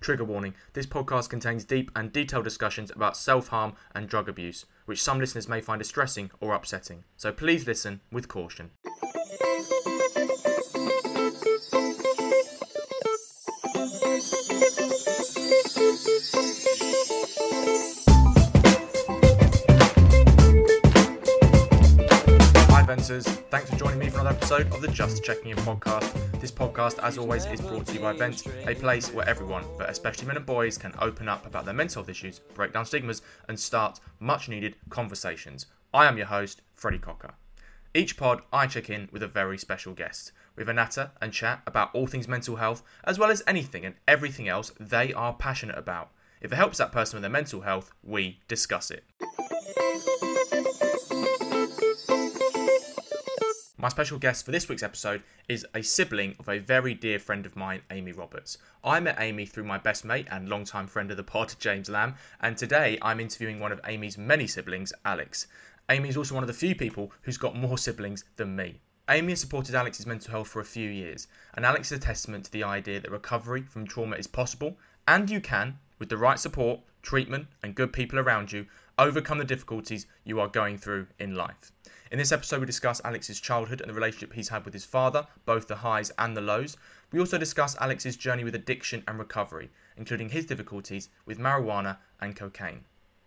Trigger warning this podcast contains deep and detailed discussions about self harm and drug abuse, which some listeners may find distressing or upsetting. So please listen with caution. Thanks for joining me for another episode of the Just Checking In podcast. This podcast, as always, is brought to you by Vent, a place where everyone, but especially men and boys, can open up about their mental health issues, break down stigmas, and start much needed conversations. I am your host, Freddie Cocker. Each pod, I check in with a very special guest. We have a natter and chat about all things mental health, as well as anything and everything else they are passionate about. If it helps that person with their mental health, we discuss it. My special guest for this week's episode is a sibling of a very dear friend of mine, Aimee Roberts. I met Aimee through my best mate and longtime friend of the pod, James Lamb, and today I'm interviewing one of Aimee's many siblings, Alex. Aimee is also one of the few people who's got more siblings than me. Aimee has supported Alex's mental health for a few years, and Alex is a testament to the idea that recovery from trauma is possible, and you can, with the right support, treatment, and good people around you, overcome the difficulties you are going through in life. In this episode, we discuss Alex's childhood and the relationship he's had with his father, both the highs and the lows. We also discuss Alex's journey with addiction and recovery, including his difficulties with marijuana and cocaine.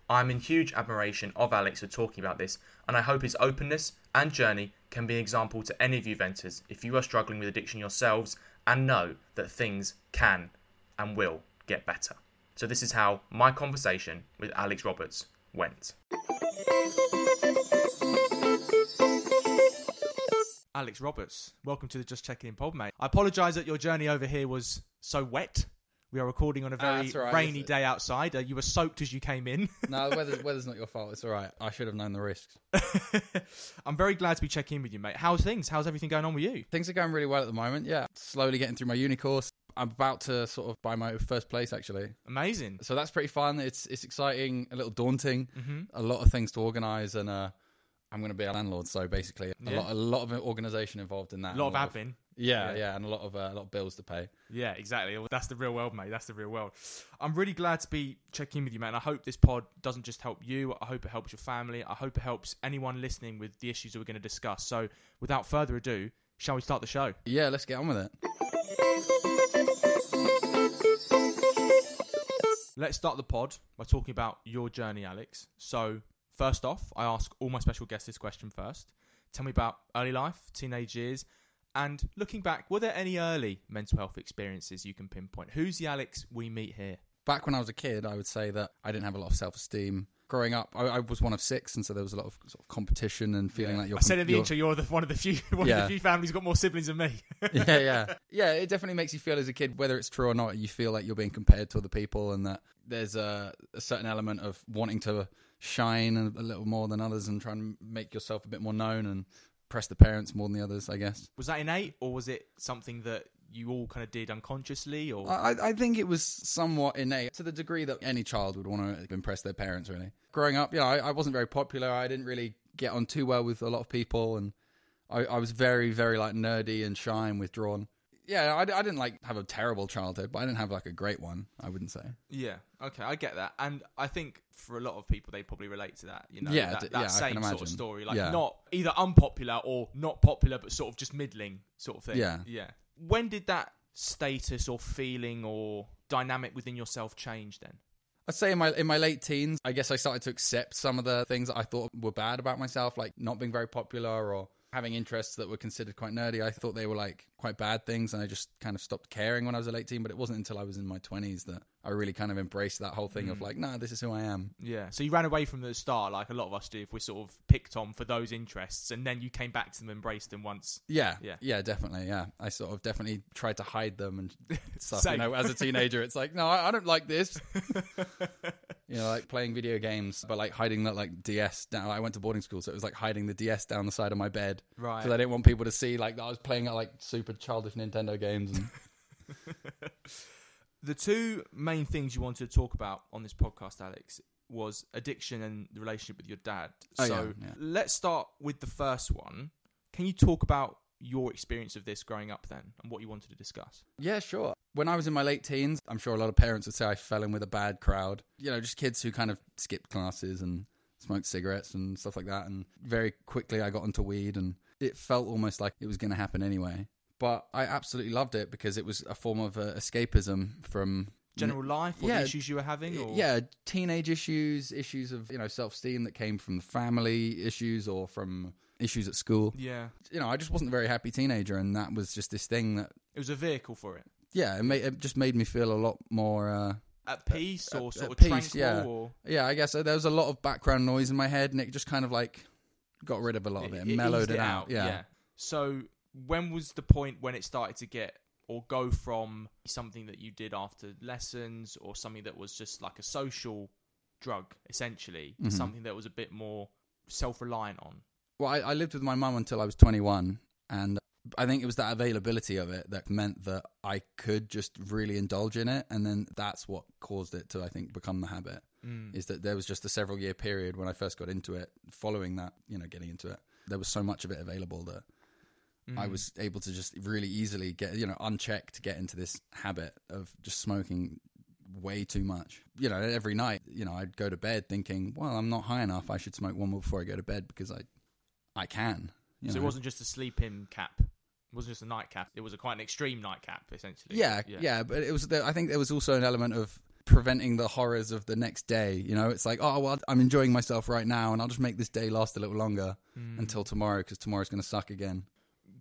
I'm in huge admiration of Alex for talking about this, and I hope his openness and journey can be an example to any of you venters if you are struggling with addiction yourselves and know that things can and will get better. So, this is how my conversation with Alex Roberts went. Alex Roberts, welcome to the Just Checking In pod, mate. I apologise that your journey over here was so wet. We are recording on a Ah, very that's all right. rainy day outside. Uh, you were soaked as you came in. No, the weather's, weather's not your fault. It's all right. I should have known the risks. I'm very glad to be checking in with you, mate. How's things? How's everything going on with you? Things are going really well at the moment. Yeah, slowly getting through my uni course. I'm about to sort of buy my first place actually. Amazing. So that's pretty fun. It's it's exciting, a little daunting, hmm a lot of things to organise, and uh, I'm going to be a landlord. So basically, a Yeah. lot a lot of organisation involved in that. A lot of and admin. yeah, Yeah. yeah, and a lot of uh, a lot of bills to pay. Yeah, exactly. Well, That's the real world, mate. That's the real world. I'm really glad to be checking in with you, man. I hope this pod doesn't just help you. I hope it helps your family. I hope it helps anyone listening with the issues that we're going to discuss. So, without further ado, shall we start the show? Yeah, let's get on with it. Let's start the pod by talking about your journey, Alex. So, first off, I ask all my special guests this question first. Tell me about early life, teenage years, and looking back, were there any early mental health experiences you can pinpoint? Who's the Alex we meet here? Back when I was a kid, I would say that I didn't have a lot of self esteem. Growing up, I, I was one of six, and so there was a lot of sort of competition and feeling Yeah. like you're. I said in the you're- intro, you're the, one of the few one Yeah. of the few families got more siblings than me. yeah, yeah, yeah. It definitely makes you feel as a kid, whether it's true or not, you feel like you're being compared to other people, and that there's a, a certain element of wanting to shine a, a little more than others and try and make yourself a bit more known and press the parents more than the others. I guess. was that innate, or was it something that you all kind of did unconsciously? Or I, I think it was somewhat innate to the degree that any child would want to impress their parents. Really, growing up, yeah, I, I wasn't very popular. I didn't really get on too well with a lot of people, and I, I was very, very like nerdy and shy and withdrawn. Yeah, I, I didn't like have a terrible childhood, but I didn't have like a great one. I wouldn't say. yeah, okay, I get that, and I think for a lot of people, they probably relate to that. You know, Yeah, that, that yeah, same sort of story, like Yeah. not either unpopular or not popular, but sort of just middling sort of thing. Yeah. yeah. When did that status or feeling or dynamic within yourself change? Then I'd say in my in my late teens, I guess I started to accept some of the things that I thought were bad about myself, like not being very popular or having interests that were considered quite nerdy. I thought they were like quite bad things, and I just kind of stopped caring when I was a late teen. But it wasn't until I was in my twenties that I really kind of embraced that whole thing of mm. like, nah, this is who I am. Yeah, so you ran away from the start, like a lot of us do, if we're sort of picked on for those interests, and then you came back to them, embraced them once. Yeah, Yeah. yeah, definitely. Yeah, I sort of definitely tried to hide them and stuff. You know, as a teenager, it's like, no, I, I don't like this. you know, like playing video games, but like hiding that like DS down. I went to boarding school, so it was like hiding the DS down the side of my bed Right. because I didn't want people to see like that I was playing like super childish Nintendo games. And The two main things you wanted to talk about on this podcast, Alex, was addiction and the relationship with your dad. Oh, so yeah, yeah. let's start with the first one. Can you talk about your experience of this growing up then and what you wanted to discuss. Yeah, sure. When I was in my late teens, I'm sure a lot of parents would say I fell in with a bad crowd. You know, just kids who kind of skipped classes and smoked cigarettes and stuff like that. And very quickly I got into weed and it felt almost like it was going to happen anyway. But I absolutely loved it because it was a form of uh, escapism from General life or Yeah. issues you were having? Or? yeah, teenage issues, issues of you know self esteem that came from the family issues or from issues at school. Yeah. You know, I just wasn't a very happy teenager, and that was just this thing that It was a vehicle for it. yeah, it, made, it just made me feel a lot more. Uh, At peace or at- sort at of peace, tranquil yeah. or yeah, I guess uh, there was a lot of background noise in my head, and it just kind of like got rid of a lot of it, and mellowed eased it out. Yeah. So when was the point when it started to get or go from something that you did after lessons or something that was just like a social drug essentially to Mhm. something that was a bit more self-reliant on? Well, I, I lived with my mum until I was 21, and I think it was that availability of it that meant that I could just really indulge in it, and then that's what caused it to, I think, become the habit. Mm. Is that there was just a several year period when I first got into it, following that, you know, getting into it, there was so much of it available that I Mm. was able to just really easily get, you know, unchecked get into this habit of just smoking way too much. You know, every night, you know, I'd go to bed thinking, well, I'm not high enough. I should smoke one more before I go to bed because I, I can. So know? it wasn't just a sleep-in cap. It wasn't just a nightcap. It was a quite an extreme nightcap, essentially. Yeah, yeah, but it was. The, I think there was also an element of preventing the horrors of the next day. You know, it's like, oh well, I'm enjoying myself right now, and I'll just make this day last a little longer Mm. until tomorrow because tomorrow's going to suck again.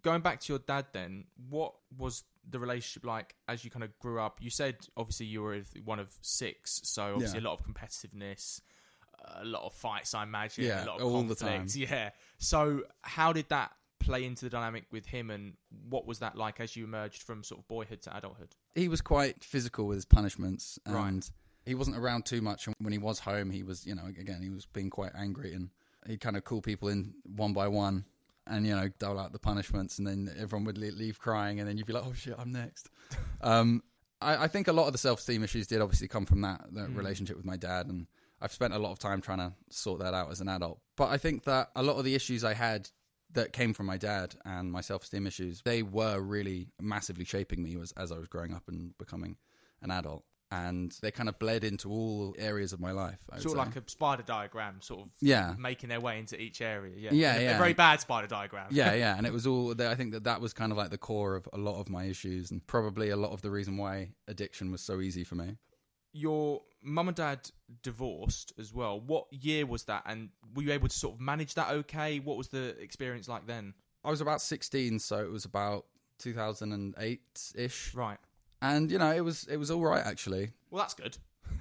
going back to your dad then what was the relationship like as you kind of grew up you said obviously you were one of six so obviously Yeah. a lot of competitiveness a lot of fights i imagine Yeah, a lot of all the time. yeah so how did that play into the dynamic with him and what was that like as you emerged from sort of boyhood to adulthood He was quite physical with his punishments, and Right. he wasn't around too much. And when he was home, he was, you know, again, he was being quite angry, and he'd kind of call people in one by one. And you know, dole out the punishments, and then everyone would leave crying, and then you'd be like, "Oh shit, I'm next." um, I, I think a lot of the self-esteem issues did obviously come from that, that Mm. relationship with my dad, and I've spent a lot of time trying to sort that out as an adult. But I think that a lot of the issues I had that came from my dad and my self-esteem issues, they were really massively shaping me as, as I was growing up and becoming an adult. And they kind of bled into all areas of my life. Sort of like a spider diagram sort of yeah, making their way into each area yeah Yeah, a, a yeah. very bad spider diagram yeah, yeah. And it was all. I think that that was kind of like the core of a lot of my issues, and probably a lot of the reason why addiction was so easy for me. Your mum and dad divorced as well. What year was that? And were you able to sort of manage that okay? What was the experience like then? I was about 16, so it was about 2008 ish, Right. and you know, it was it was all right actually. Well, that's good.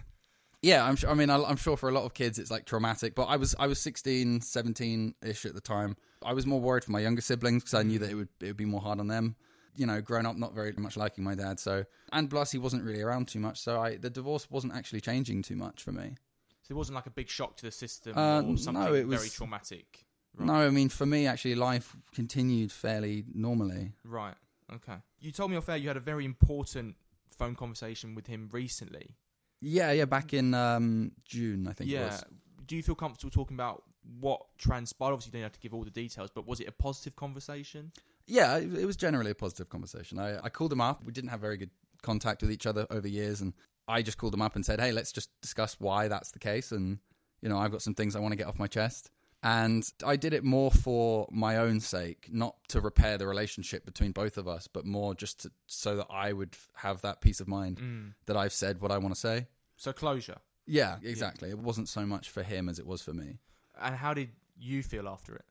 Yeah, I'm sure. I mean, I'm sure for a lot of kids it's like traumatic, but I was I was 16, 17 ish at the time. I was more worried for my younger siblings because I knew mm. that it would it would be more hard on them. You know, grown up not very much liking my dad, so and plus he wasn't really around too much, so I the divorce wasn't actually changing too much for me. So it wasn't like a big shock to the system Uh, or no, it was, very traumatic. Right. No, I mean for me actually life continued fairly normally. Right. Okay. You told me off air you had a very important phone conversation with him recently. Yeah, yeah, back in um, June I think it yeah. was. Do you feel comfortable talking about what transpired? Obviously, you don't have to give all the details, but was it a positive conversation? Yeah, it, was generally a positive conversation. I, I called him up. We didn't have very good contact with each other over years, and I just called him up and said, "Hey, let's just discuss why that's the case." And you know, I've got some things I want to get off my chest. And I did it more for my own sake, not to repair the relationship between both of us, but more just to, so that I would have that peace of mind Mm. that I've said what I want to say. So closure. Yeah, exactly. It wasn't so much for him as it was for me. And how did you feel after it?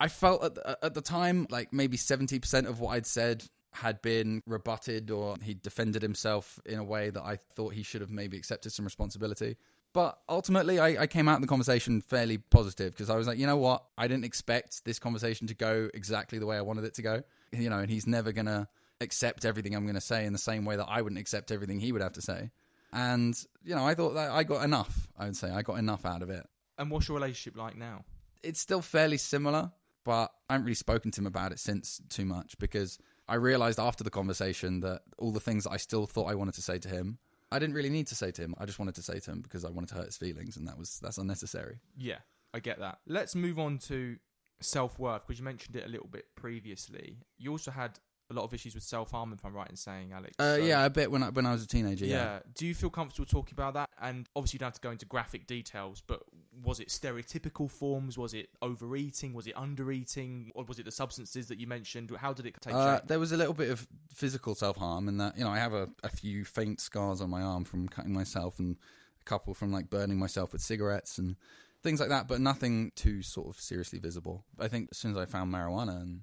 I felt at the, at the time like maybe 70% of what I'd said had been rebutted or he defended himself in a way that I thought he should have maybe accepted some responsibility. But ultimately, I, I came out of the conversation fairly positive because I was like, you know what? I didn't expect this conversation to go exactly the way I wanted it to go. You know, and he's never going to accept everything I'm going to say in the same way that I wouldn't accept everything he would have to say. And, you know, I thought that I got enough, I would say. I got enough out of it And what's your relationship like now? it's still fairly similar, but I haven't really spoken to him about it since too much because I realized after the conversation that all the things that I still thought I wanted to say to him, I didn't really need to say to him. I just wanted to say to him because I wanted to hurt his feelings, and that was that's unnecessary. Yeah, I get that. Let's move on to self worth, because you mentioned it a little bit previously, you also had a lot of issues with self harm, if I'm right in saying, Alex. Uh, So- yeah, a bit when I when I was a teenager. yeah. Yeah. Do you feel comfortable talking about that? And obviously, you don't have to go into graphic details, but was it stereotypical forms? Was it overeating? Was it undereating? Or was it the substances that you mentioned? How did it take Uh, shape? there was a little bit of physical self harm in that you know I have a, a few faint scars on my arm from cutting myself and a couple from like burning myself with cigarettes and things like that, but nothing too sort of seriously visible. I think as soon as I found marijuana and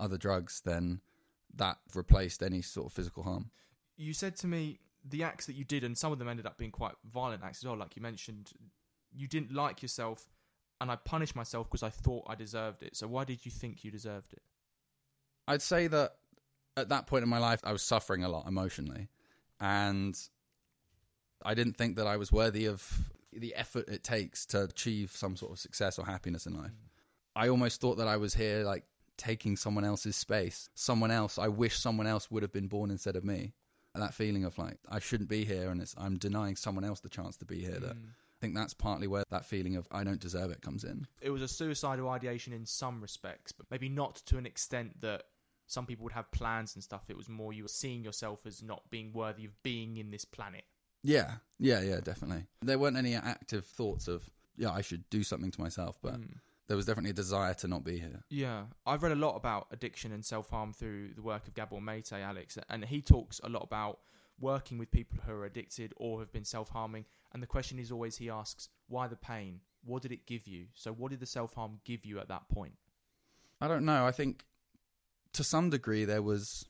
other drugs, then that replaced any sort of physical harm. You said to me the acts that you did, and some of them ended up being quite violent acts as well. Like you mentioned, you didn't like yourself, and I punished myself because I thought I deserved it. So why did you think you deserved it? I'd say that at that point in my life, I was suffering a lot emotionally, and I didn't think that I was worthy of the effort it takes to achieve some sort of success or happiness in life. Mm. I almost thought that I was here, like taking someone else's space, someone else. I wish someone else would have been born instead of me. And that feeling of like I shouldn't be here, and it's I'm denying someone else the chance to be here. That mm. I think that's partly where that feeling of I don't deserve it comes in. It was a suicidal ideation in some respects, but maybe not to an extent that some people would have plans and stuff. It was more you were seeing yourself as not being worthy of being in this planet. Yeah, yeah, yeah, definitely. There weren't any active thoughts of, yeah, I should do something to myself, but hmm. there was definitely a desire to not be here. Yeah, I've read a lot about addiction and self harm through the work of Gabor Mate, Alex, and he talks a lot about working with people who are addicted or have been self harming. And the question is always he asks, why the pain? What did it give you? So, what did the self harm give you at that point? I don't know. I think to some degree there was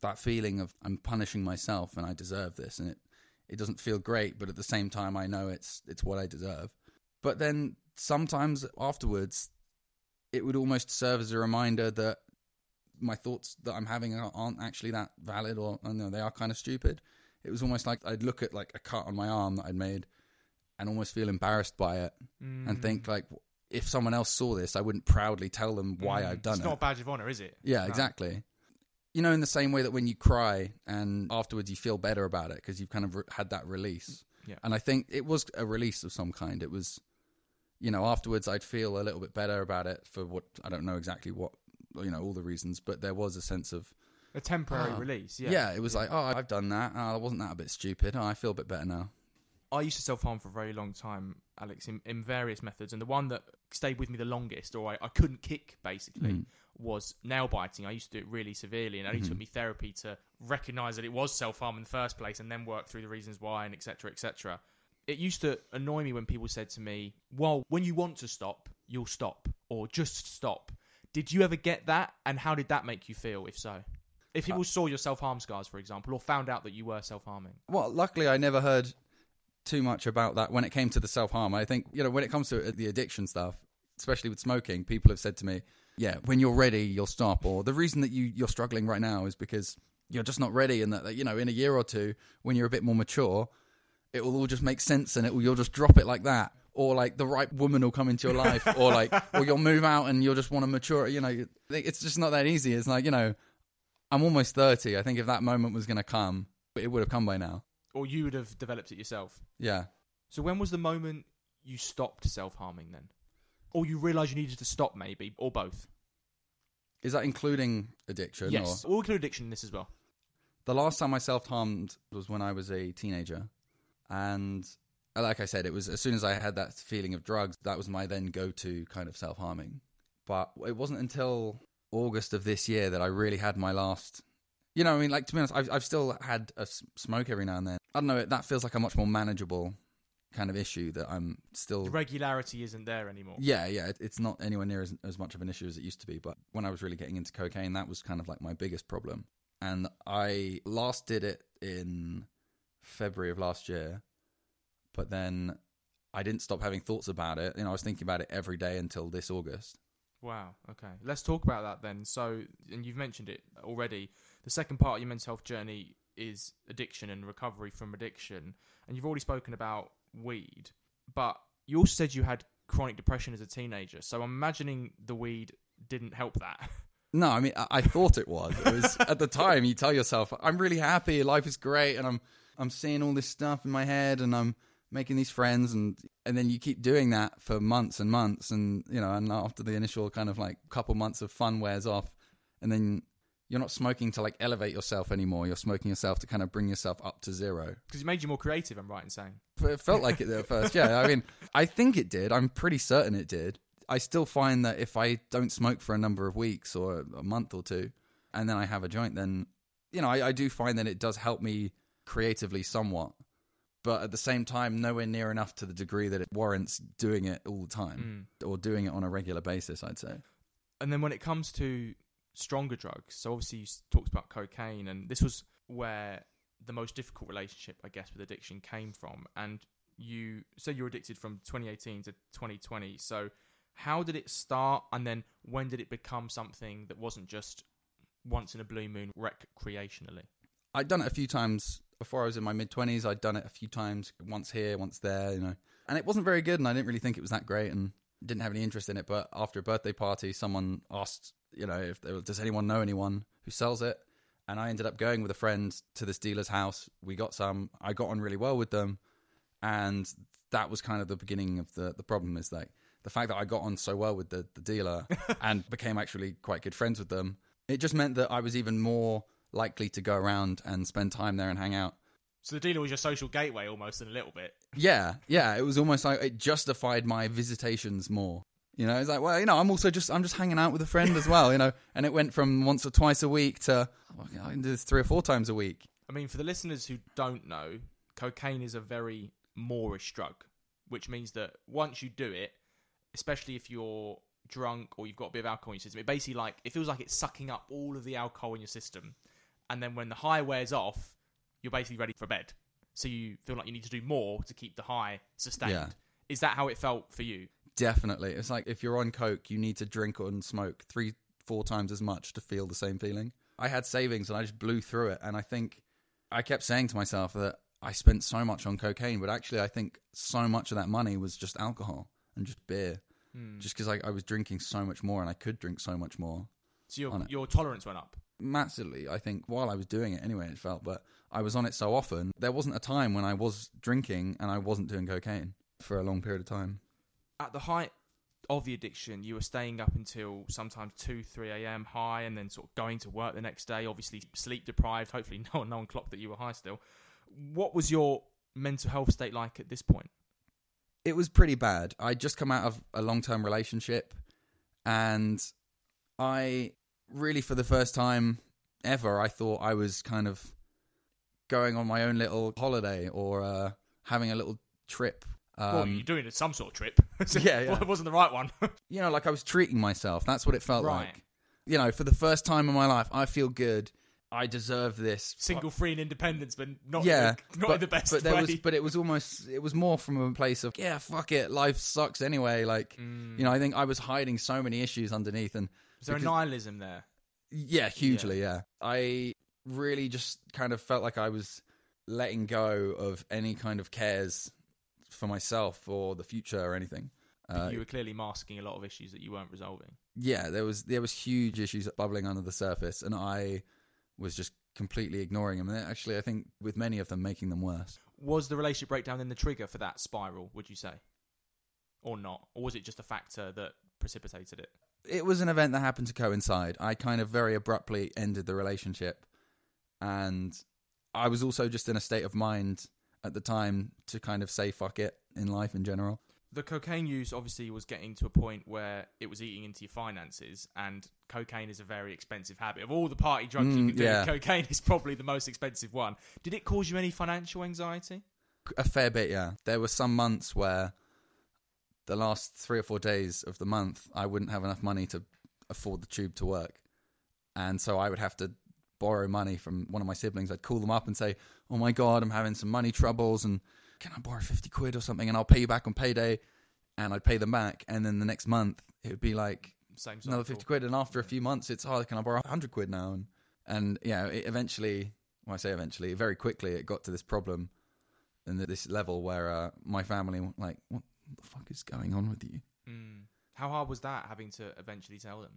that feeling of I'm punishing myself and I deserve this, and it it doesn't feel great, but at the same time I know it's it's what I deserve. But then sometimes afterwards, it would almost serve as a reminder that my thoughts that I'm having are- aren't actually that valid, or I know they are kind of stupid. It was almost like I'd look at like a cut on my arm that I'd made, and almost feel embarrassed by it, and think like if someone else saw this, I wouldn't proudly tell them why I've done Mm. it's it. not a badge of honor, is it? Yeah, No. exactly. You know, in the same way that when you cry and afterwards you feel better about it because you've kind of re- had that release. Yeah. And I think it was a release of some kind. It was, you know, afterwards I'd feel a little bit better about it for what I don't know exactly what, you know, all the reasons, but there was a sense of, A temporary Ah. release. yeah, Yeah. it was like, oh, I've done that. Oh, wasn't that a bit stupid? Oh, I feel a bit better now. I used to self harm for a very long time, Alex, in, in various methods. And the one that stayed with me the longest, or I, I couldn't kick basically, Mm. was nail biting. I used to do it really severely, and it only Mm-hmm. took me therapy to recognize that it was self harm in the first place and then work through the reasons why and etc. etc. It used to annoy me when people said to me, Well, when you want to stop, you'll stop, or just stop. Did you ever get that? And how did that make you feel, if so? If Uh, people saw your self harm scars, for example, or found out that you were self harming. Well, luckily, I never heard too much about that when it came to the self harm. I think, you know, when it comes to the addiction stuff, especially with smoking, people have said to me, yeah, when you're ready, you'll stop. Or the reason that you, you're struggling right now is because you're just not ready. And that, that, you know, in a year or two, when you're a bit more mature, it will all just make sense and it will, you'll just drop it like that. Or like the right woman will come into your life, or like, or you'll move out and you'll just want to mature. You know, it's just not that easy. It's like, you know, I'm almost 30. I think if that moment was going to come, it would have come by now. Or you would have developed it yourself. Yeah. So when was the moment you stopped self harming then? Or you realised you needed to stop maybe, or both? Is that including addiction? yes. Or? We'll include addiction in this as well. The last time I self harmed was when I was a teenager. And Uh, like I said, it was as soon as I had that feeling of drugs, that was my then go to kind of self harming. But it wasn't until August of this year that I really had my last. You know, I mean, like to be honest, I've, I've still had a smoke every now and then. I don't know, that feels like a much more manageable kind of issue that I'm still. The regularity isn't there anymore. Yeah, yeah, it, it's not anywhere near as, as much of an issue as it used to be. But when I was really getting into cocaine, that was kind of like my biggest problem. And I last did it in February of last year, but then I didn't stop having thoughts about it. You know, I was thinking about it every day until this August. Wow. Okay. Let's talk about that then. So, and you've mentioned it already. The second part of your mental health journey is addiction and recovery from addiction. And you've already spoken about weed, but you also said you had chronic depression as a teenager. So I'm imagining the weed didn't help that. No, I mean, I, I thought it was. It was at the time. You tell yourself, "I'm really happy. Life is great," and I'm I'm seeing all this stuff in my head, and I'm making these friends and and then you keep doing that for months and months and you know and after the initial kind of like couple months of fun wears off and then you're not smoking to like elevate yourself anymore. You're smoking yourself to kind of bring yourself up to zero. Because it made you more creative, I'm right in saying. it felt like it at first yeah. I mean i think it did. I'm pretty certain it did. I still find that if i don't smoke for a number of weeks or a month or two and then i have a joint then you know i, I do find that it does help me creatively somewhat but at the same time nowhere near enough to the degree that it warrants doing it all the time mm. or doing it on a regular basis i'd say And then when it comes to stronger drugs, so obviously you talked about cocaine, and this was where the most difficult relationship, I guess, with addiction came from. And you said you were addicted from 2018 to 2020. So how did it start, and then when did it become something that wasn't just once in a blue moon recreationally? I'd done it a few times before I was in my mid twenties. I'd done it a few times, once here, once there, you know, and it wasn't very good. And I didn't really think it was that great, and didn't have any interest in it. But after a birthday party, someone asked, you know, if there, was- does anyone know anyone who sells it? And I ended up going with a friend to this dealer's house. We got some. I got on really well with them, and that was kind of the beginning of the the problem. Is like the fact that I got on so well with the the dealer and became actually quite good friends with them. It just meant that I was even more likely to go around and spend time there and hang out. So the dealer was your social gateway almost in a little bit. Yeah, yeah, it was almost like it justified my visitations more. You know, it's like, well, you know, I'm also just I'm just hanging out with a friend as well, you know, and it went from once or twice a week to oh, I can do this three or four times a week. I mean, for the listeners who don't know, cocaine is a very moreish drug, which means that once you do it, especially if you're drunk or you've got a bit of alcohol in your system, it basically like it feels like it's sucking up all of the alcohol in your system, and then when the high wears off, you're basically ready for bed. So you feel like you need to do more to keep the high sustained. Yeah. Is that how it felt for you? Definitely, it's like if you're on coke, you need to drink and smoke three, four times as much to feel the same feeling. I had savings and I just blew through it, and I think I kept saying to myself that I spent so much on cocaine, but actually, I think so much of that money was just alcohol and just beer, hmm. just because I, I was drinking so much more and I could drink so much more. So your your tolerance went up. Massively i think while i was doing it anyway it felt but i was on it so often there wasn't a time when i was drinking and i wasn't doing cocaine for a long period of time at the height of the addiction, you were staying up until sometimes 2, 3 a.m. high and then sort of going to work the next day, obviously sleep deprived. Hopefully, no one, no one clocked that you were high still. What was your mental health state like at this point? it was pretty bad i'd just come out of a long-term relationship and i really for the first time ever i thought i was kind of going on my own little holiday or uh, having a little trip um, well, you're doing some sort of trip. So Yeah, yeah. It wasn't the right one. you know, like I was treating myself. That's what it felt Right. like. You know, for the first time in my life, I feel good. I deserve this. Single, free, and independence, but not, yeah, the, not but, in the best but there way. was, but it was almost, it was more from a place of, yeah, fuck it, life sucks anyway. Like, you know, I think I was hiding so many issues underneath, and was there a nihilism there? yeah, hugely, yeah. I really just kind of felt like I was letting go of any kind of cares for myself or the future or anything. Uh, you were clearly masking a lot of issues that you weren't resolving. yeah, there was there was huge issues bubbling under the surface, and I was just completely ignoring them. And actually, I think with many of them, making them worse. Was the relationship breakdown then the trigger for that spiral, would you say? Or not? Or was it just a factor that precipitated it? It was an event that happened to coincide. I kind of very abruptly ended the relationship, and I was also just in a state of mind at the time to kind of say fuck it in life in general. The cocaine use obviously was getting to a point where it was eating into your finances, and cocaine is a very expensive habit. Of all the party drugs you Mm, can do, yeah. cocaine is probably the most expensive one. Did it cause you any financial anxiety? A fair bit, yeah. There were some months where the last three or four days of the month, I wouldn't have enough money to afford the tube to work. And so I would have to borrow money from one of my siblings. I'd call them up and say, Oh my God, I'm having some money troubles. And can I borrow 50 quid or something? And I'll pay you back on payday. And I'd pay them back. And then the next month, it would be like Same another 50 quid. And after a few months, it's, Oh, can I borrow 100 quid now? And, and yeah, it eventually, well, I say eventually, very quickly, it got to this problem and this level where uh, my family like, what the fuck is going on with you? Mm. How hard was that having to eventually tell them?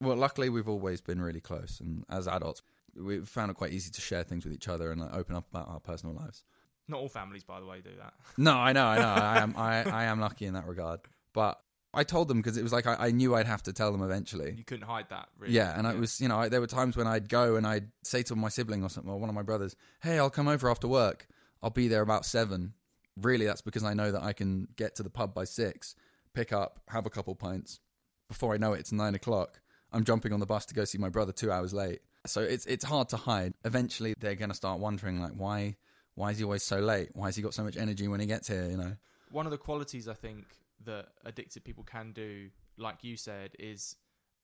Well, luckily we've always been really close, and as adults, we've found it quite easy to share things with each other and like, open up about our personal lives. Not all families, by the way, do that. No, I know, I know. I am, I, I am lucky in that regard. But I told them because it was like I, I knew I'd have to tell them eventually. You couldn't hide that, really. Yeah, and it was, you know, I, there were times when I'd go and I'd say to my sibling or something, or one of my brothers, "Hey, I'll come over after work. I'll be there about seven. Really, that's because I know that I can get to the pub by six, pick up, have a couple pints. Before I know it, it's nine o'clock. I'm jumping on the bus to go see my brother two hours late. So it's it's hard to hide. Eventually, they're going to start wondering, like, why why is he always so late? Why has he got so much energy when he gets here? You know. One of the qualities I think that addicted people can do, like you said, is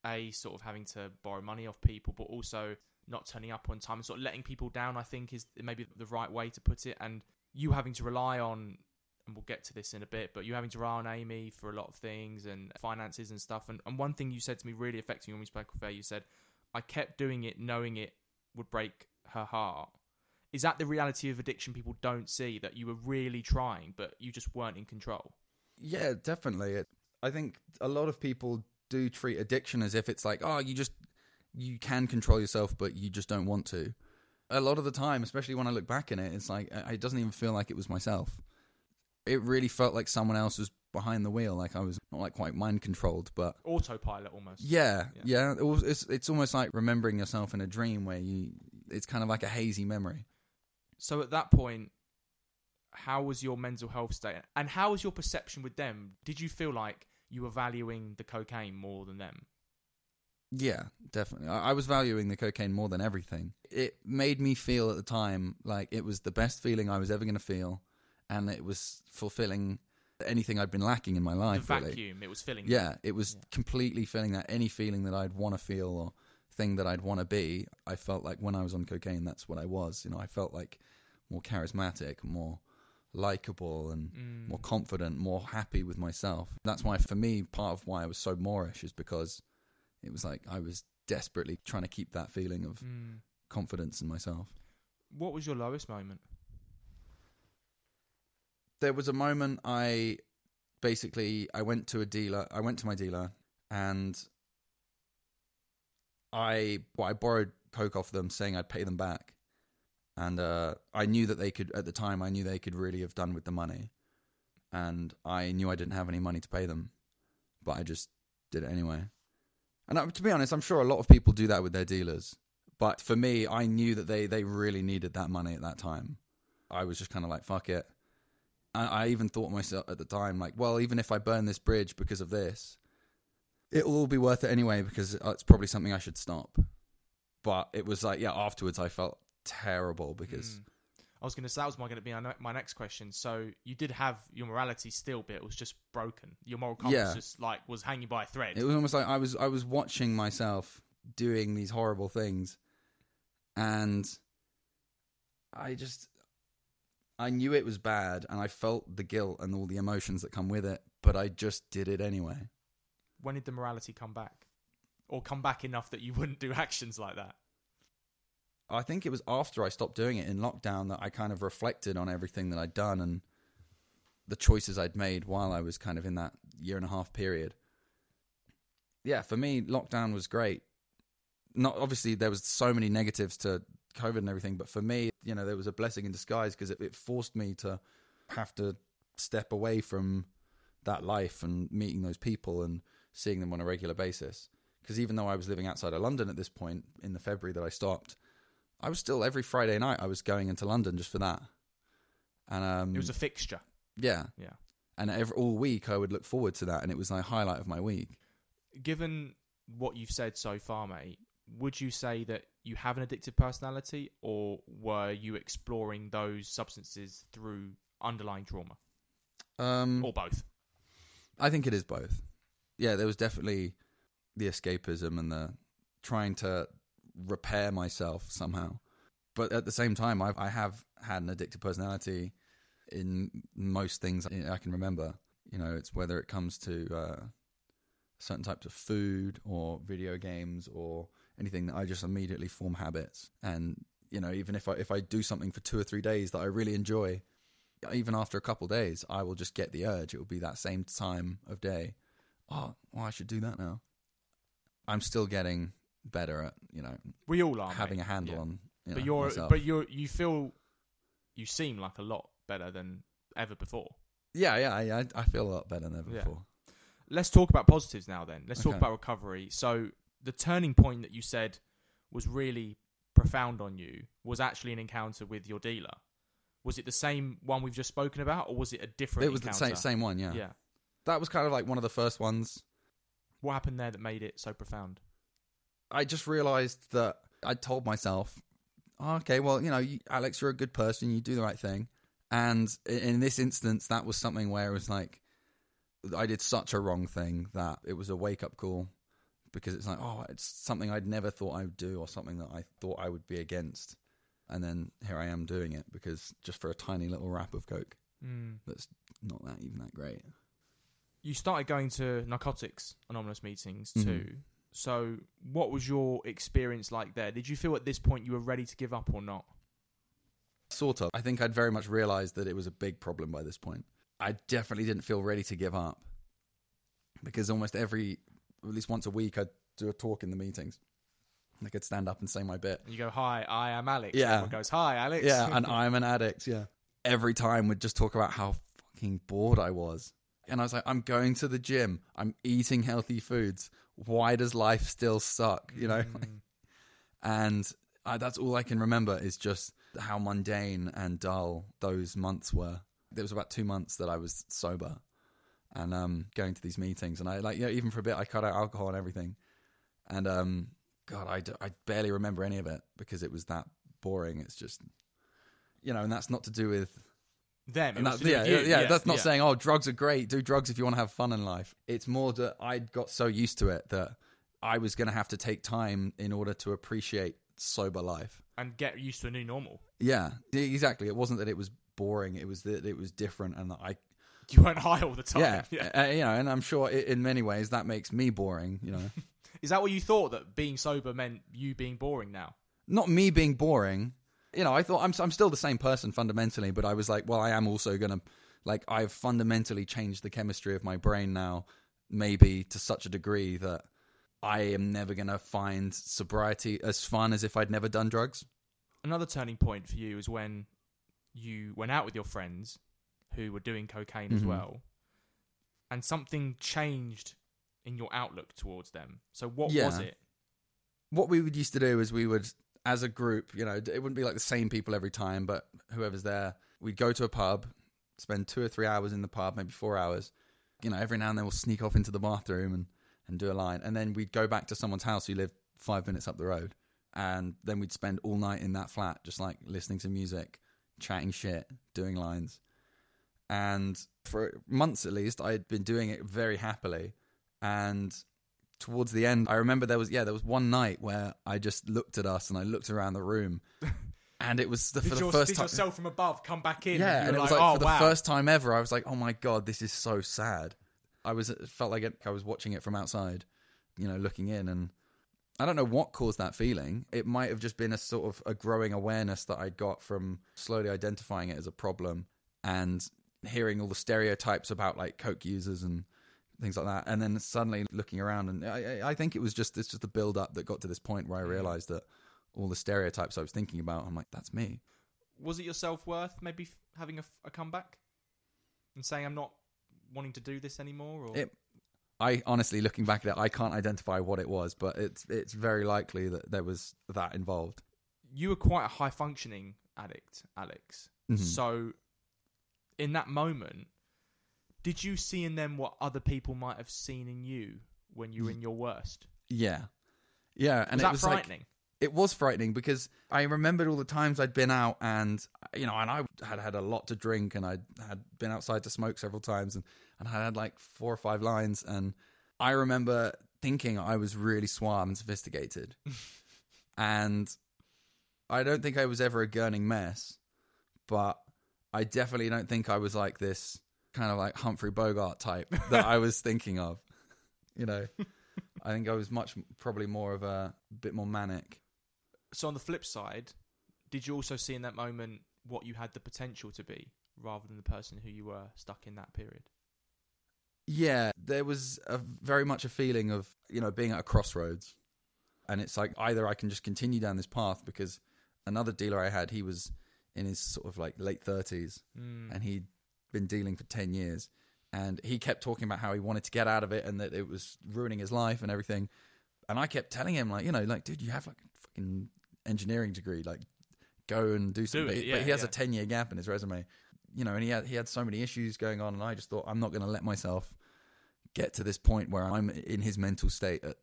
a sort of having to borrow money off people, but also not turning up on time and sort of letting people down. I think is maybe the right way to put it, and you having to rely on. And we'll get to this in a bit, but you having to rely on Aimee for a lot of things and finances and stuff. And, and one thing you said to me really affected me when we spoke with her, you said, I kept doing it knowing it would break her heart is that the reality of addiction people don't see that you were really trying but you just weren't in control Yeah, definitely. It, I think a lot of people do treat addiction as if it's like, oh, you just you can control yourself, but you just don't want to. A lot of the time, especially when I look back in it, it's like it doesn't even feel like it was myself. It really felt like someone else was behind the wheel. Like I was not like quite mind controlled, but autopilot almost yeah, yeah. It was, it's it's almost like remembering yourself in a dream where you. It's kind of like a hazy memory. so at that point how was your mental health state and how was your perception with them did you feel like you were valuing the cocaine more than them Yeah, definitely. I, I was valuing the cocaine more than everything. It made me feel at the time like it was the best feeling I was ever going to feel, and it was fulfilling anything I'd been lacking in my the life. really. vacuum it was filling Yeah, it was Yeah. completely filling that. Any feeling that I'd want to feel or thing that I'd want to be, I felt like when I was on cocaine, that's what I was. You know, I felt like more charismatic, more likable, and Mm. more confident, more happy with myself. That's why, for me, part of why I was so moreish is because it was like I was desperately trying to keep that feeling of Mm. confidence in myself. what was your lowest moment There was a moment I basically I went to a dealer. I went to my dealer and I well, I borrowed coke off them, saying I'd pay them back, and uh, I knew that they could at the time. I knew they could really have done with the money, and I knew I didn't have any money to pay them, but I just did it anyway. And to be honest, I'm sure a lot of people do that with their dealers, but for me, I knew that they they really needed that money at that time. I was just kind of like, fuck it. I, I even thought myself at the time, like, well, even if I burn this bridge because of this, it'll all be worth it anyway because it's probably something I should stop. But it was like, yeah, afterwards I felt terrible because Mm. I was going to say that was my going to be my next question. So you did have your morality still, but it was just broken. Your moral compass Yeah. just like was hanging by a thread. it was almost like I was I was watching myself doing these horrible things, and I just I knew it was bad, and I felt the guilt and all the emotions that come with it, but I just did it anyway. when did the morality come back, or come back enough that you wouldn't do actions like that? I think it was after I stopped doing it in lockdown that I kind of reflected on everything that I'd done and the choices I'd made while I was kind of in that year and a half period. Yeah, for me, lockdown was great. Not obviously there was so many negatives to COVID and everything, but for me, you know, there was a blessing in disguise because it, it forced me to have to step away from that life and meeting those people and seeing them on a regular basis. Because even though I was living outside of London at this point in the February that I stopped, I was still every Friday night I was going into London just for that. And um, It was a fixture. yeah, Yeah. and every, all week I would look forward to that, and it was like highlight of my week. Given what you've said so far, mate, would you say that you have an addictive personality, or were you exploring those substances through underlying trauma, Um, or both? I think it is both. Yeah, there was definitely the escapism and the trying to repair myself somehow. But at the same time, I've, I have had an addictive personality in most things I can remember. You know, it's whether it comes to uh, certain types of food or video games or anything that I just immediately form habits. And you know, even if I if I do something for two or three days that I really enjoy, even after a couple days, I will just get the urge. It will be that same time of day. Oh, well, I should do that now. I'm still getting better at you know We all are having mate. a handle Yeah. on. You but know, you're, myself. but you're, you feel, you seem like a lot better than ever before. Yeah, yeah, yeah. I, I feel a lot better than ever Yeah. before. Let's talk about positives now. Then let's talk about recovery. So the turning point that you said was really profound on you was actually an encounter with your dealer. Was it the same one we've just spoken about, or was it a different? It was the same same one, yeah. yeah. That was kind of like one of the first ones. What happened there that made it so profound? I just realized that I told myself, oh, okay, well, you know, you, Alex, you're a good person, you do the right thing. And in this instance, that was something where it was like, I did such a wrong thing that it was a wake up call because it's like, oh, it's something I'd never thought I would do or something that I thought I would be against. And then here I am doing it because just for a tiny little wrap of Coke Mm. that's not that even that great. You started going to narcotics anonymous meetings too. So, what was your experience like there? Did you feel at this point you were ready to give up or not? Sort of. I think I'd very much realized that it was a big problem by this point. I definitely didn't feel ready to give up because almost every, at least once a week, I'd do a talk in the meetings. I could stand up and say my bit. You go, "Hi, I am Alex." Yeah. Everyone goes, "Hi, Alex." Yeah, and I'm an addict. Yeah. Every time we'd just talk about how fucking bored I was. And I was like, I'm going to the gym. I'm eating healthy foods. Why does life still suck? You know? Mm. and I, that's all I can remember is just how mundane and dull those months were. There was about two months that I was sober and um, going to these meetings, and I like you know even for a bit I cut out alcohol and everything, and um, God, I, d- I barely remember any of it because it was that boring. It's just you know, and that's not to do with Them. And that's, to yeah, yeah, that's not yeah. saying oh drugs are great. Do drugs if you want to have fun in life. It's more that I got so used to it that I was going to have to take time in order to appreciate sober life. and get used to a new normal. Yeah, exactly. It wasn't that it was boring. It was that it was different, and that I You weren't high all the time. yeah, Uh, you know, and I'm sure i in many ways that makes me boring. You know, Is that what you thought that being sober meant you being boring now? not me being boring. You know, I thought I'm I'm still the same person fundamentally, but I was like, well, I am also gonna like I've fundamentally changed the chemistry of my brain now, maybe to such a degree that I am never gonna find sobriety as fun as if I'd never done drugs. Another turning point for you is when you went out with your friends who were doing cocaine as Mhm. well, and something changed in your outlook towards them. So what Yeah. was it? what we would used to do is we would as a group you know it wouldn't be like the same people every time but whoever's there we'd go to a pub spend two or three hours in the pub maybe four hours. You know every now and then we'll sneak off into the bathroom and and do a line. And then we'd go back to someone's house who lived five minutes up the road. And then we'd spend all night in that flat just like listening to music chatting shit doing lines. And for months at least i'd been doing it very happily. And towards the end, I remember there was yeah there was one night where I just looked at us and I looked around the room, and it was the, for Did, the your, first did time. yourself from above come back in? yeah, and, and it was like, like oh for the first time ever, I was like, oh my god, this is so sad. I was it felt like it, I was watching it from outside, you know, looking in, and I don't know what caused that feeling. It might have just been a sort of a growing awareness that I got from slowly identifying it as a problem and hearing all the stereotypes about like coke users and things like that, and then suddenly looking around, and I, I- think it was just it's just a build up that got to this point where I realized that all the stereotypes I was thinking about, I'm like, that's me. was it your self worth maybe f- having a comeback and saying I'm not wanting to do this anymore? Or It, I honestly, looking back at it, I can't identify what it was, but it's it's very likely that there was that involved. you were quite a high functioning addict, Alex. Mhm. So, in that moment, did you see in them what other people might have seen in you when you were in your worst? Yeah, yeah, and was it that was like frightening? it was frightening because I remembered all the times I'd been out and you know, and I had had a lot to drink and I had been outside to smoke several times and and I had like four or five lines and I remember thinking I was really suave and sophisticated, and I don't think I was ever a gurning mess, but I definitely don't think I was like this kind of like Humphrey Bogart type that I was thinking of. You know, I think I was much probably more of a bit more manic. so, on the flip side, did you also see in that moment what you had the potential to be rather than the person who you were stuck in that period? Yeah, there was a very much a feeling of you know being at a crossroads, and it's like either I can just continue down this path because another dealer I had he was in his sort of like late 30s Mm. and he'd been dealing for 10 years and he kept talking about how he wanted to get out of it and that it was ruining his life and everything and i kept telling him like you know like dude you have like a fucking engineering degree like go and do something it, but, yeah, but he has yeah. a 10 year gap in his resume you know and he had he had so many issues going on and i just thought i'm not going to let myself get to this point where i'm in his mental state at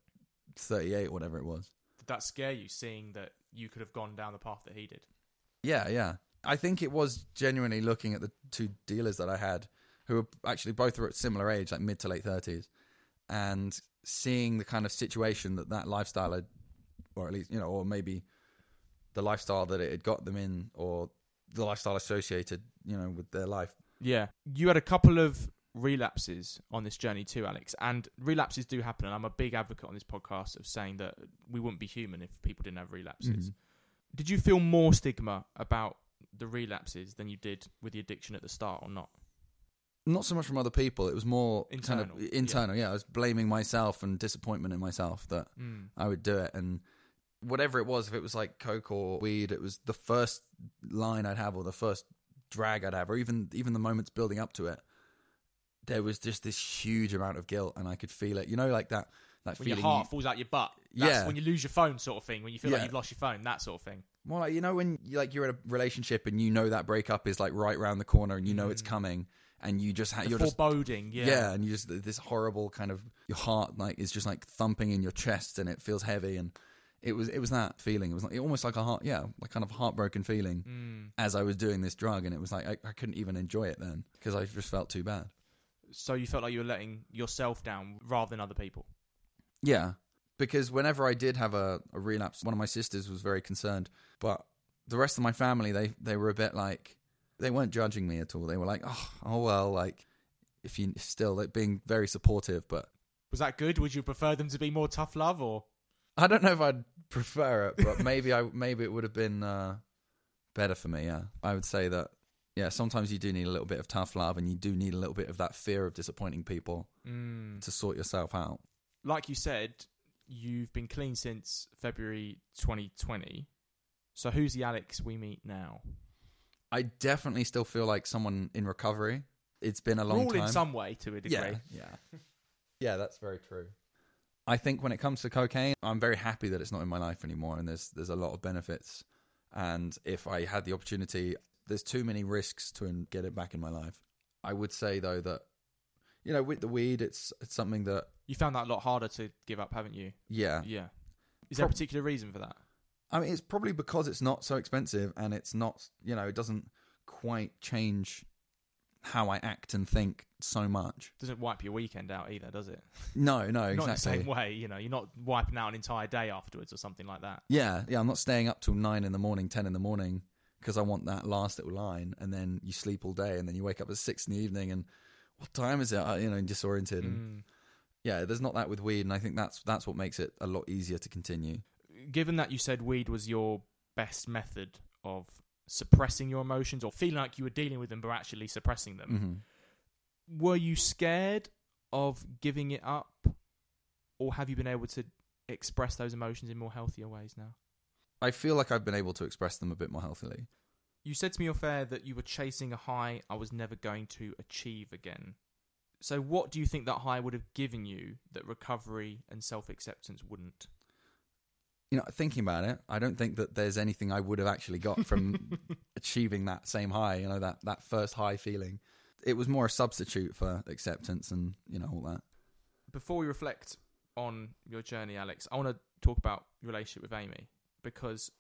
38 or whatever it was Did that scare you, seeing that you could have gone down the path that he did? Yeah, yeah. I think it was genuinely looking at the two dealers that I had, who were actually both were at similar age, like mid to late thirties, and seeing the kind of situation that that lifestyle had, or at least you know, or maybe the lifestyle that it had got them in, or the lifestyle associated, you know, with their life. Yeah. You had a couple of relapses on this journey too, Alex. And relapses do happen. And I'm a big advocate on this podcast of saying that we wouldn't be human if people didn't have relapses. Mhm. Did you feel more stigma about the relapses than you did with the addiction at the start or not? Not so much from other people; it was more kind Internal, of internal. Yeah. I was blaming myself and disappointment in myself that Mm. I would do it. And whatever it was, if it was like coke or weed, it was the first line I'd have or the first drag I'd have, or even even the moments building up to it. There was just this huge amount of guilt, and I could feel it. You know, like that that When your feeling. heart you- falls out your butt. That's Yeah. when you lose your phone, sort of thing. When you feel like you've lost your phone, that sort of thing. More like you know when you, like you're in a relationship and you know that breakup is like right round the corner, and you know it's Mm. coming, and you just ha- The you're just foreboding, yeah. yeah. and you just this horrible kind of your heart like is just like thumping in your chest and it feels heavy and it was it was that feeling it was like almost like a heart yeah like kind of heartbroken feeling Mm. as I was doing this drug and it was like I, I couldn't even enjoy it then because I just felt too bad So you felt like you were letting yourself down rather than other people. yeah because whenever I did have a, a relapse one of my sisters was very concerned but the rest of my family they they were a bit like they weren't judging me at all they were like oh oh well like if you still like being very supportive but Was that good? Would you prefer them to be more tough love or? I don't know if I'd prefer it, but maybe I maybe it would have been uh, better for me. Yeah, I would say that. Yeah, sometimes you do need a little bit of tough love, and you do need a little bit of that fear of disappointing people Mm. to sort yourself out. Like you said, you've been clean since February 2020. So who's the Alex we meet now? I definitely still feel like someone in recovery. It's been a long all time. in some way to a degree. yeah, yeah, yeah. That's very true. I think when it comes to cocaine, I'm very happy that it's not in my life anymore, and there's there's a lot of benefits. And if I had the opportunity, there's too many risks to get it back in my life. I would say though that, you know, with the weed, it's it's something that You found that a lot harder to give up, haven't you? yeah. Yeah. Is there a Prob- particular reason for that? I mean, it's probably because it's not so expensive, and it's not you know it doesn't quite change how I act and think so much. Doesn't wipe your weekend out either, does it? No, no, Not in the exactly. same way. You know, you're not wiping out an entire day afterwards or something like that. Yeah, yeah. I'm not staying up till nine in the morning, ten in the morning, because I want that last little line, and then you sleep all day, and then you wake up at six in the evening, and what time is it? Uh, You know, disoriented. And Mm. Yeah, there's not that with weed, and I think that's that's what makes it a lot easier to continue. Given that you said weed was your best method of suppressing your emotions or feeling like you were dealing with them but actually suppressing them, hmm were you scared of giving it up or have you been able to express those emotions in more healthier ways now? I feel like I've been able to express them a bit more healthily. You said to me off air that you were chasing a high I was never going to achieve again. So, what do you think that high would have given you that recovery and self acceptance wouldn't? You know, thinking about it, I don't think that there's anything I would have actually got from achieving that same high. You know, that that first high feeling. It was more a substitute for acceptance and you know all that. Before we reflect on your journey, Alex, I want to talk about your relationship with Aimee because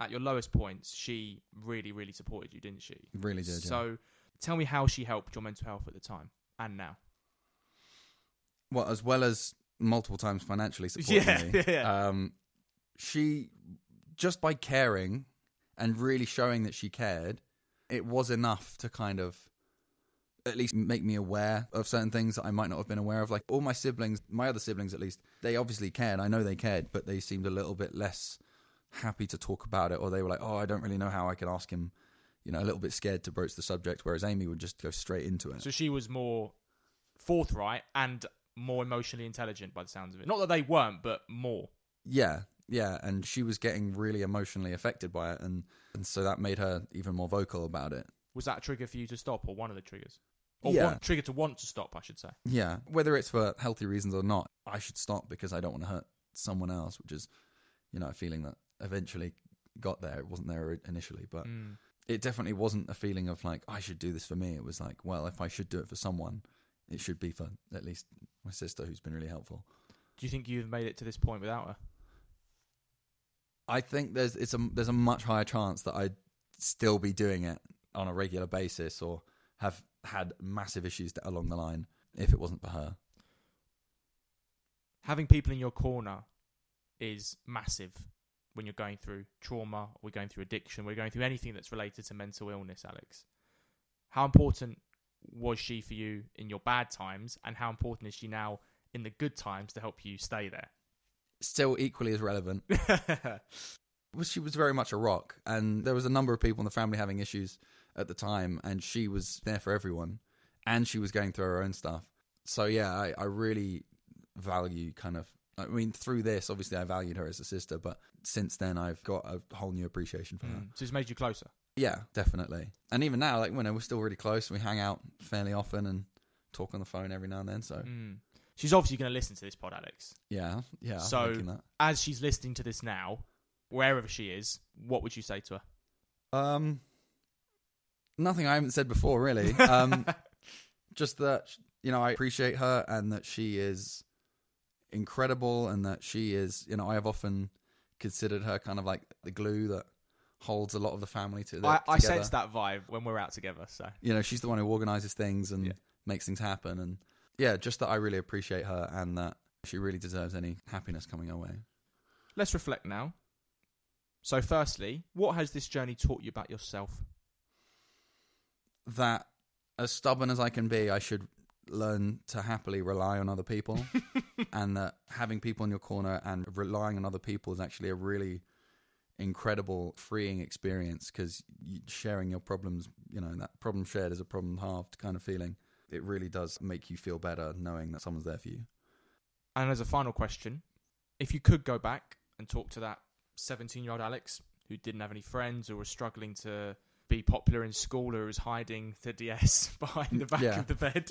at your lowest points, she really, really supported you, didn't she? Really did. yeah. So, tell me how she helped your mental health at the time and now. Well, as well as multiple times financially supporting Yeah, me. yeah. Um, she just by caring and really showing that she cared, it was enough to kind of at least make me aware of certain things that I might not have been aware of. Like all my siblings, my other siblings at least, they obviously cared. I know they cared, but they seemed a little bit less happy to talk about it, or they were like, "Oh, I don't really know how I can ask him." You know, a little bit scared to broach the subject, whereas Aimee would just go straight into it. So she was more forthright and more emotionally intelligent by the sounds of it. Not that they weren't, but more. Yeah, yeah, and she was getting really emotionally affected by it, and and so that made her even more vocal about it. Was that a trigger for you to stop, or one of the triggers? Or Yeah. one trigger to want to stop, I should say. Yeah, whether it's for healthy reasons or not, I should stop because I don't want to hurt someone else, which is, you know, a feeling that eventually got there. It wasn't there initially, but Mm. it definitely wasn't a feeling of like I should do this for me. It was like, well, if I should do it for someone, it should be for at least my sister, who's been really helpful. Do you think you've made it to this point without her? I think there's it's a there's a much higher chance that I'd still be doing it on a regular basis or have had massive issues along the line if it wasn't for her. Having people in your corner is massive when you're going through trauma, we're going through addiction, we're going through anything that's related to mental illness, Alex. How important was she for you in your bad times, and how important is she now in the good times to help you stay there? Still equally as relevant. She was very much a rock, and there was a number of people in the family having issues at the time, and she was there for everyone, and she was going through her own stuff. So yeah, I, I really value kind of. I mean, through this, obviously, I valued her as a sister, but since then, I've got a whole new appreciation for her. Mm. So it's made you closer. Yeah, definitely. And even now, like, you know, we're still really close, we hang out fairly often and talk on the phone every now and then. So Mm. She's obviously going to listen to this pod, Alex. yeah, yeah. I'm So- thinking that. As she's listening to this now, wherever she is, what would you say to her? Um, nothing I haven't said before, really. Um, just that you know I appreciate her and that she is incredible and that she is you know I have often considered her kind of like the glue that holds a lot of the family to the, I, I together. sense that vibe when we're out together. So You know, she's the one who organizes things and Yeah. makes things happen, and yeah, just that I really appreciate her and that she really deserves any happiness coming our way. let's reflect now. So, firstly, what has this journey taught you about yourself? That as stubborn as I can be, I should learn to happily rely on other people and that having people in your corner and relying on other people is actually a really incredible freeing experience because sharing your problems you know that problem shared is a problem halved kind of feeling it really does make you feel better knowing that someone's there for you And as a final question, if you could go back and talk to that 17 year old Alex who didn't have any friends or was struggling to be popular in school or was hiding the DS behind the back Yeah. of the bed,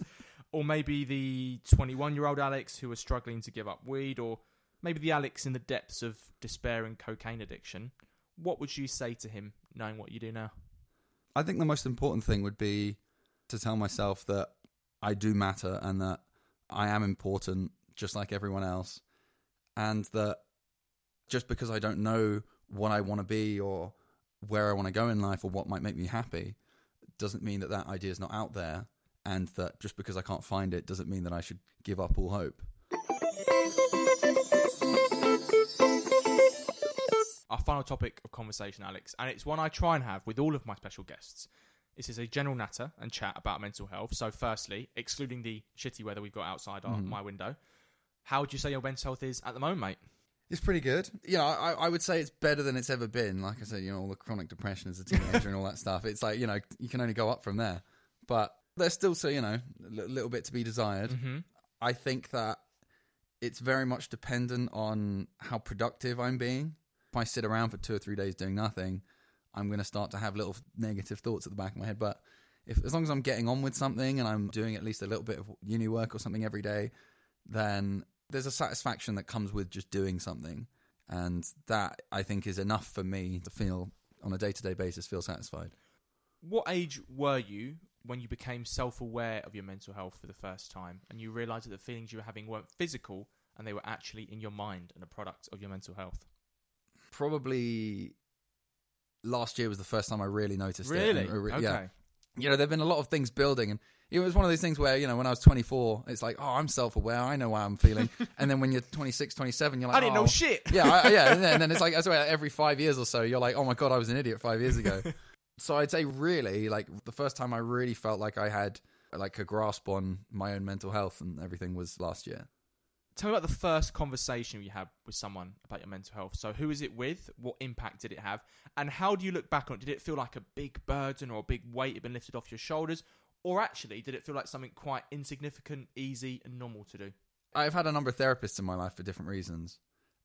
or maybe the 21 year old Alex who was struggling to give up weed, or maybe the Alex in the depths of despair and cocaine addiction, what would you say to him knowing what you do now? I think the most important thing would be to tell myself that I do matter and that I am important just like everyone else. And that just because I don't know what I want to be or where I want to go in life or what might make me happy doesn't mean that that idea is not out there. And that just because I can't find it doesn't mean that I should give up all hope. Final topic of conversation, Alex, and it's one I try and have with all of my special guests. This is a general natter and chat about mental health. So, firstly, excluding the shitty weather we've got outside our, Mhm. my window, how would you say your mental health is at the moment, mate? It's pretty good. You know, I, I would say it's better than it's ever been. Like I said, you know, all the chronic depression as a teenager and all that stuff. It's like, you know, you can only go up from there. But there's still, so, you know, a little bit to be desired. Mm-hmm. I think that it's very much dependent on how productive I'm being. If I sit around for two or three days doing nothing, I'm going to start to have little negative thoughts at the back of my head. But if as long as I'm getting on with something and I'm doing at least a little bit of uni work or something every day, then there's a satisfaction that comes with just doing something. And that I think is enough for me to feel on a day to day basis feel satisfied. What age were you when you became self aware of your mental health for the first time and you realised that the feelings you were having weren't physical and they were actually in your mind and a product of your mental health? Probably last year was the first time I really noticed it. Really? Uh, Okay. Yeah. you know, there've been a lot of things building, and it was one of those things where, you know, when I was 24, it's like, oh, I'm self aware, I know how I'm feeling. and then when you're 26, 27, you're like, I didn't oh. know shit. Yeah, I, yeah. And then, and then it's like, swear, every five years or so, you're like, oh my God, I was an idiot five years ago. so I'd say, really, like, the first time I really felt like I had like a grasp on my own mental health and everything was last year. Tell me about the first conversation you had with someone about your mental health. So, who is it with? What impact did it have? And how do you look back on it? Did it feel like a big burden or a big weight had been lifted off your shoulders? Or actually, did it feel like something quite insignificant, easy, and normal to do? I've had a number of therapists in my life for different reasons.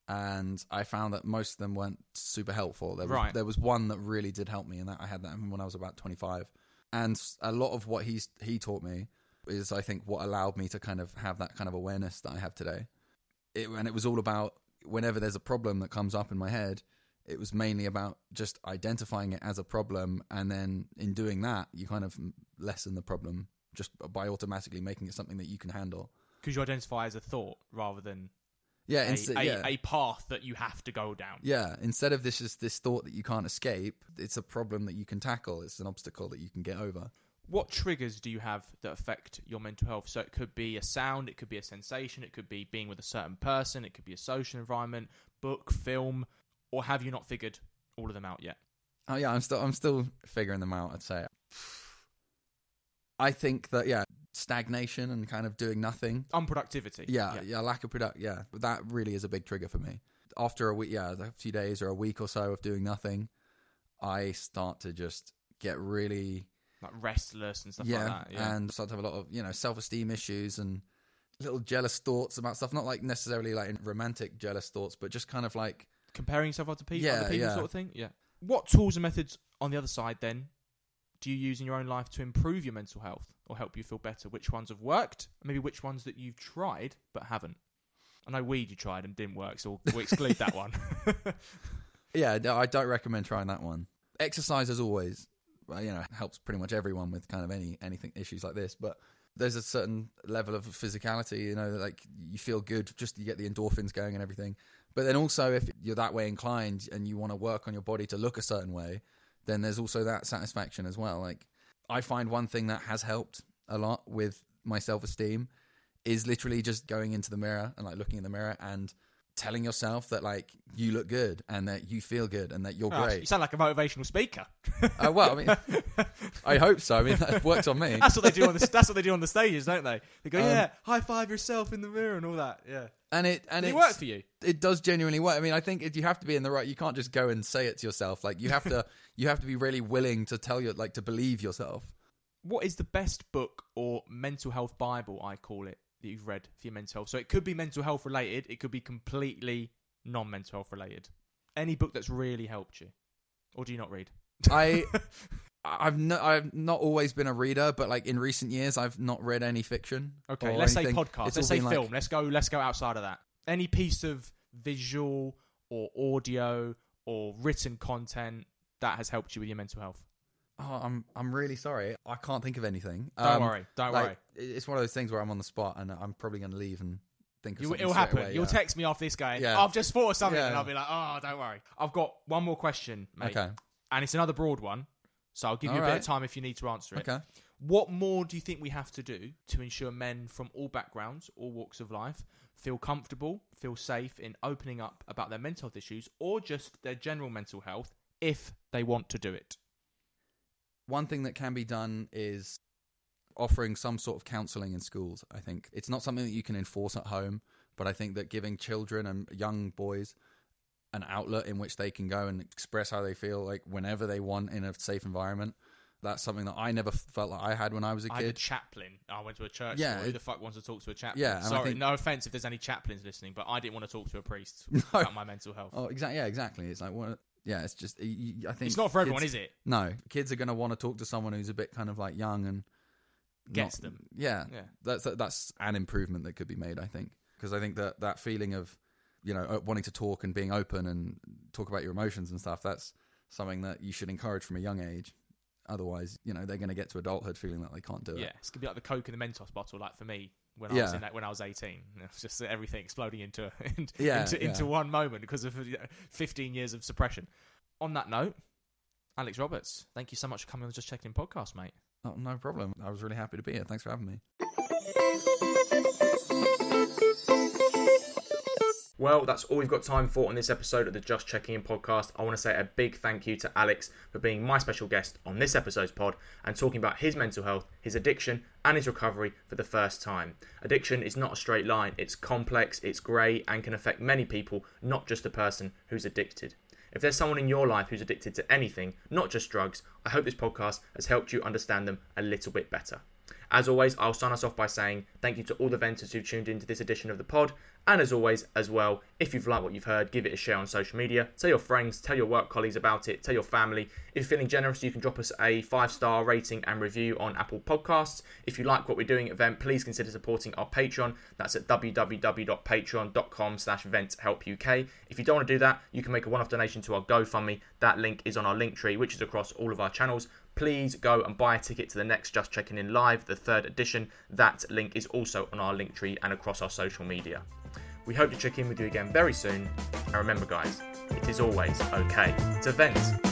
and I found that most of them weren't super helpful. There was, Right. there was one that really did help me, and that I had that when I was about 25. And a lot of what he's he taught me is, I think, what allowed me to kind of have that kind of awareness that I have today. It, and it was all about whenever there's a problem that comes up in my head, it was mainly about just identifying it as a problem, and then in doing that, you kind of lessen the problem just by automatically making it something that you can handle. Because you identify as a thought rather than Yeah, a, a, yeah. a path that you have to go down. Yeah, instead of this is this thought that you can't escape, it's a problem that you can tackle. It's an obstacle that you can get over. What triggers do you have that affect your mental health? So it could be a sound, it could be a sensation, it could be being with a certain person, it could be a social environment, book, film, or have you not figured all of them out yet? Oh yeah, I'm still I'm still figuring them out. I'd say. I think that yeah, stagnation and kind of doing nothing. Unproductivity. Yeah, yeah, lack of product. Yeah, that really is a big trigger for me. After a week, yeah, a few days or a week or so of doing nothing, I start to just get really Like restless and stuff yeah, like that. Yeah. and start to have a lot of you know self esteem issues and little jealous thoughts about stuff. Not like necessarily like romantic jealous thoughts, but just kind of like Comparing yourself to people, Yeah, other people yeah. sort of thing. Yeah. What tools and methods on the other side then do you use in your own life to improve your mental health or help you feel better? Which ones have worked? Maybe which ones that you've tried but haven't? I know weed you tried and didn't work, so we'll, we'll exclude that one. yeah, no, I don't recommend trying that one. Exercise as always, you know, helps pretty much everyone with kind of any anything issues like this. But there's a certain level of physicality, you know, like you feel good, just you get the endorphins going and everything. But then also, if you're that way inclined and you want to work on your body to look a certain way, then there's also that satisfaction as well. Like I find one thing that has helped a lot with my self esteem is literally just going into the mirror and like looking in the mirror and telling yourself that like you look good and that you feel good and that you're Oh, You sound like a motivational speaker. Uh, well, I mean, I hope so. I mean, that works on me. That's what they do on the that's what they do on the stages, don't they? They go, Um, yeah, high five yourself in the mirror and all that. Yeah, And it and it it work for you? It does genuinely work. I mean, I think it, you have to be in the right. You can't just go and say it to yourself. Like you have to, you have to be really willing to tell you, like to believe yourself. What is the best book or mental health Bible, I call it, that you've read for your mental health? So it could be mental health related, it could be completely non mental health related. Any book that's really helped you, or do you not read? I, I've no, I've not always been a reader, but like in recent years, I've not read any fiction. Okay, let's anything. say podcast. It's Let's say been, like- film. let's go. Let's go outside of that. Any piece of visual or audio or written content that has helped you with your mental health. Oh, I'm I'm really sorry. I can't think of anything. Don't Um, worry. Don't like, worry. It's one of those things where I'm on the spot and I'm probably going to leave and think of You, something it'll happen. away, You'll yeah. text me off this going, Yeah. I've just thought of something, Yeah. and I'll be like, oh, don't worry. I've got one more question, mate. Okay. And it's another broad one, so I'll give you a bit of time if you need to answer it. Okay. What more do you think we have to do to ensure men from all backgrounds, all walks of life, feel comfortable, feel safe in opening up about their mental health issues or just their general mental health if they want to do it? One thing that can be done is offering some sort of counselling in schools. I think it's not something that you can enforce at home, but I think that giving children and young boys an outlet in which they can go and express how they feel, like whenever they want in a safe environment, that's something that I never felt like I had when I was a I had a kid. chaplain. I went to a church. Yeah, school. Who the fuck wants to talk to a chaplain? Yeah, Sorry, think- no offense if there's any chaplains listening, but I didn't want to talk to a priest No. about my mental health. Oh, exactly. Yeah, exactly. It's like what? Yeah, it's just. I think it's not for everyone, kids- is it? No, kids are going to want to talk to someone who's a bit kind of like young and Gets not- them. Yeah, Yeah. that's that's an improvement that could be made. I think because I think that that feeling of you know uh, wanting to talk and being open and talk about your emotions and stuff that's something that you should encourage from a young age. Otherwise, you know, they're going to get to adulthood feeling that they can't do it. Yeah, it. it's gonna be like the Coke and the Mentos bottle, like for me when I was Yeah. in that when I was eighteen. It's just everything exploding into into, Yeah, into, yeah. into one moment because of you know, fifteen years of suppression. On that note, Alex Roberts, thank you so much for coming on the Just Checking In podcast, mate. Oh, no problem. I was really happy to be here. Thanks for having me. Well, that's all we've got time for on this episode of the Just Checking In podcast. I want to say a big thank you to Alex for being my special guest on this episode's pod and talking about his mental health, his addiction, and his recovery for the first time. Addiction is not a straight line, it's complex, it's grey, and can affect many people, not just the person who's addicted. If there's someone in your life who's addicted to anything, not just drugs, I hope this podcast has helped you understand them a little bit better. As always, I'll sign us off by saying thank you to all the venters who've tuned into this edition of the pod. And as always, as well, if you've liked what you've heard, give it a share on social media. Tell your friends, tell your work colleagues about it, tell your family. If you're feeling generous, you can drop us a five star rating and review on Apple Podcasts. If you like what we're doing at Vent, please consider supporting our Patreon. That's at www.patreon.com slash venthelpuk. If you don't want to do that, you can make a one off donation to our GoFundMe. That link is on our Linktree, which is across all of our channels please go and buy a ticket to the next Just Checking In Live, the third edition. That link is also on our Linktree and across our social media. We hope to check in with you again very soon. And remember, guys, it is always okay to vent.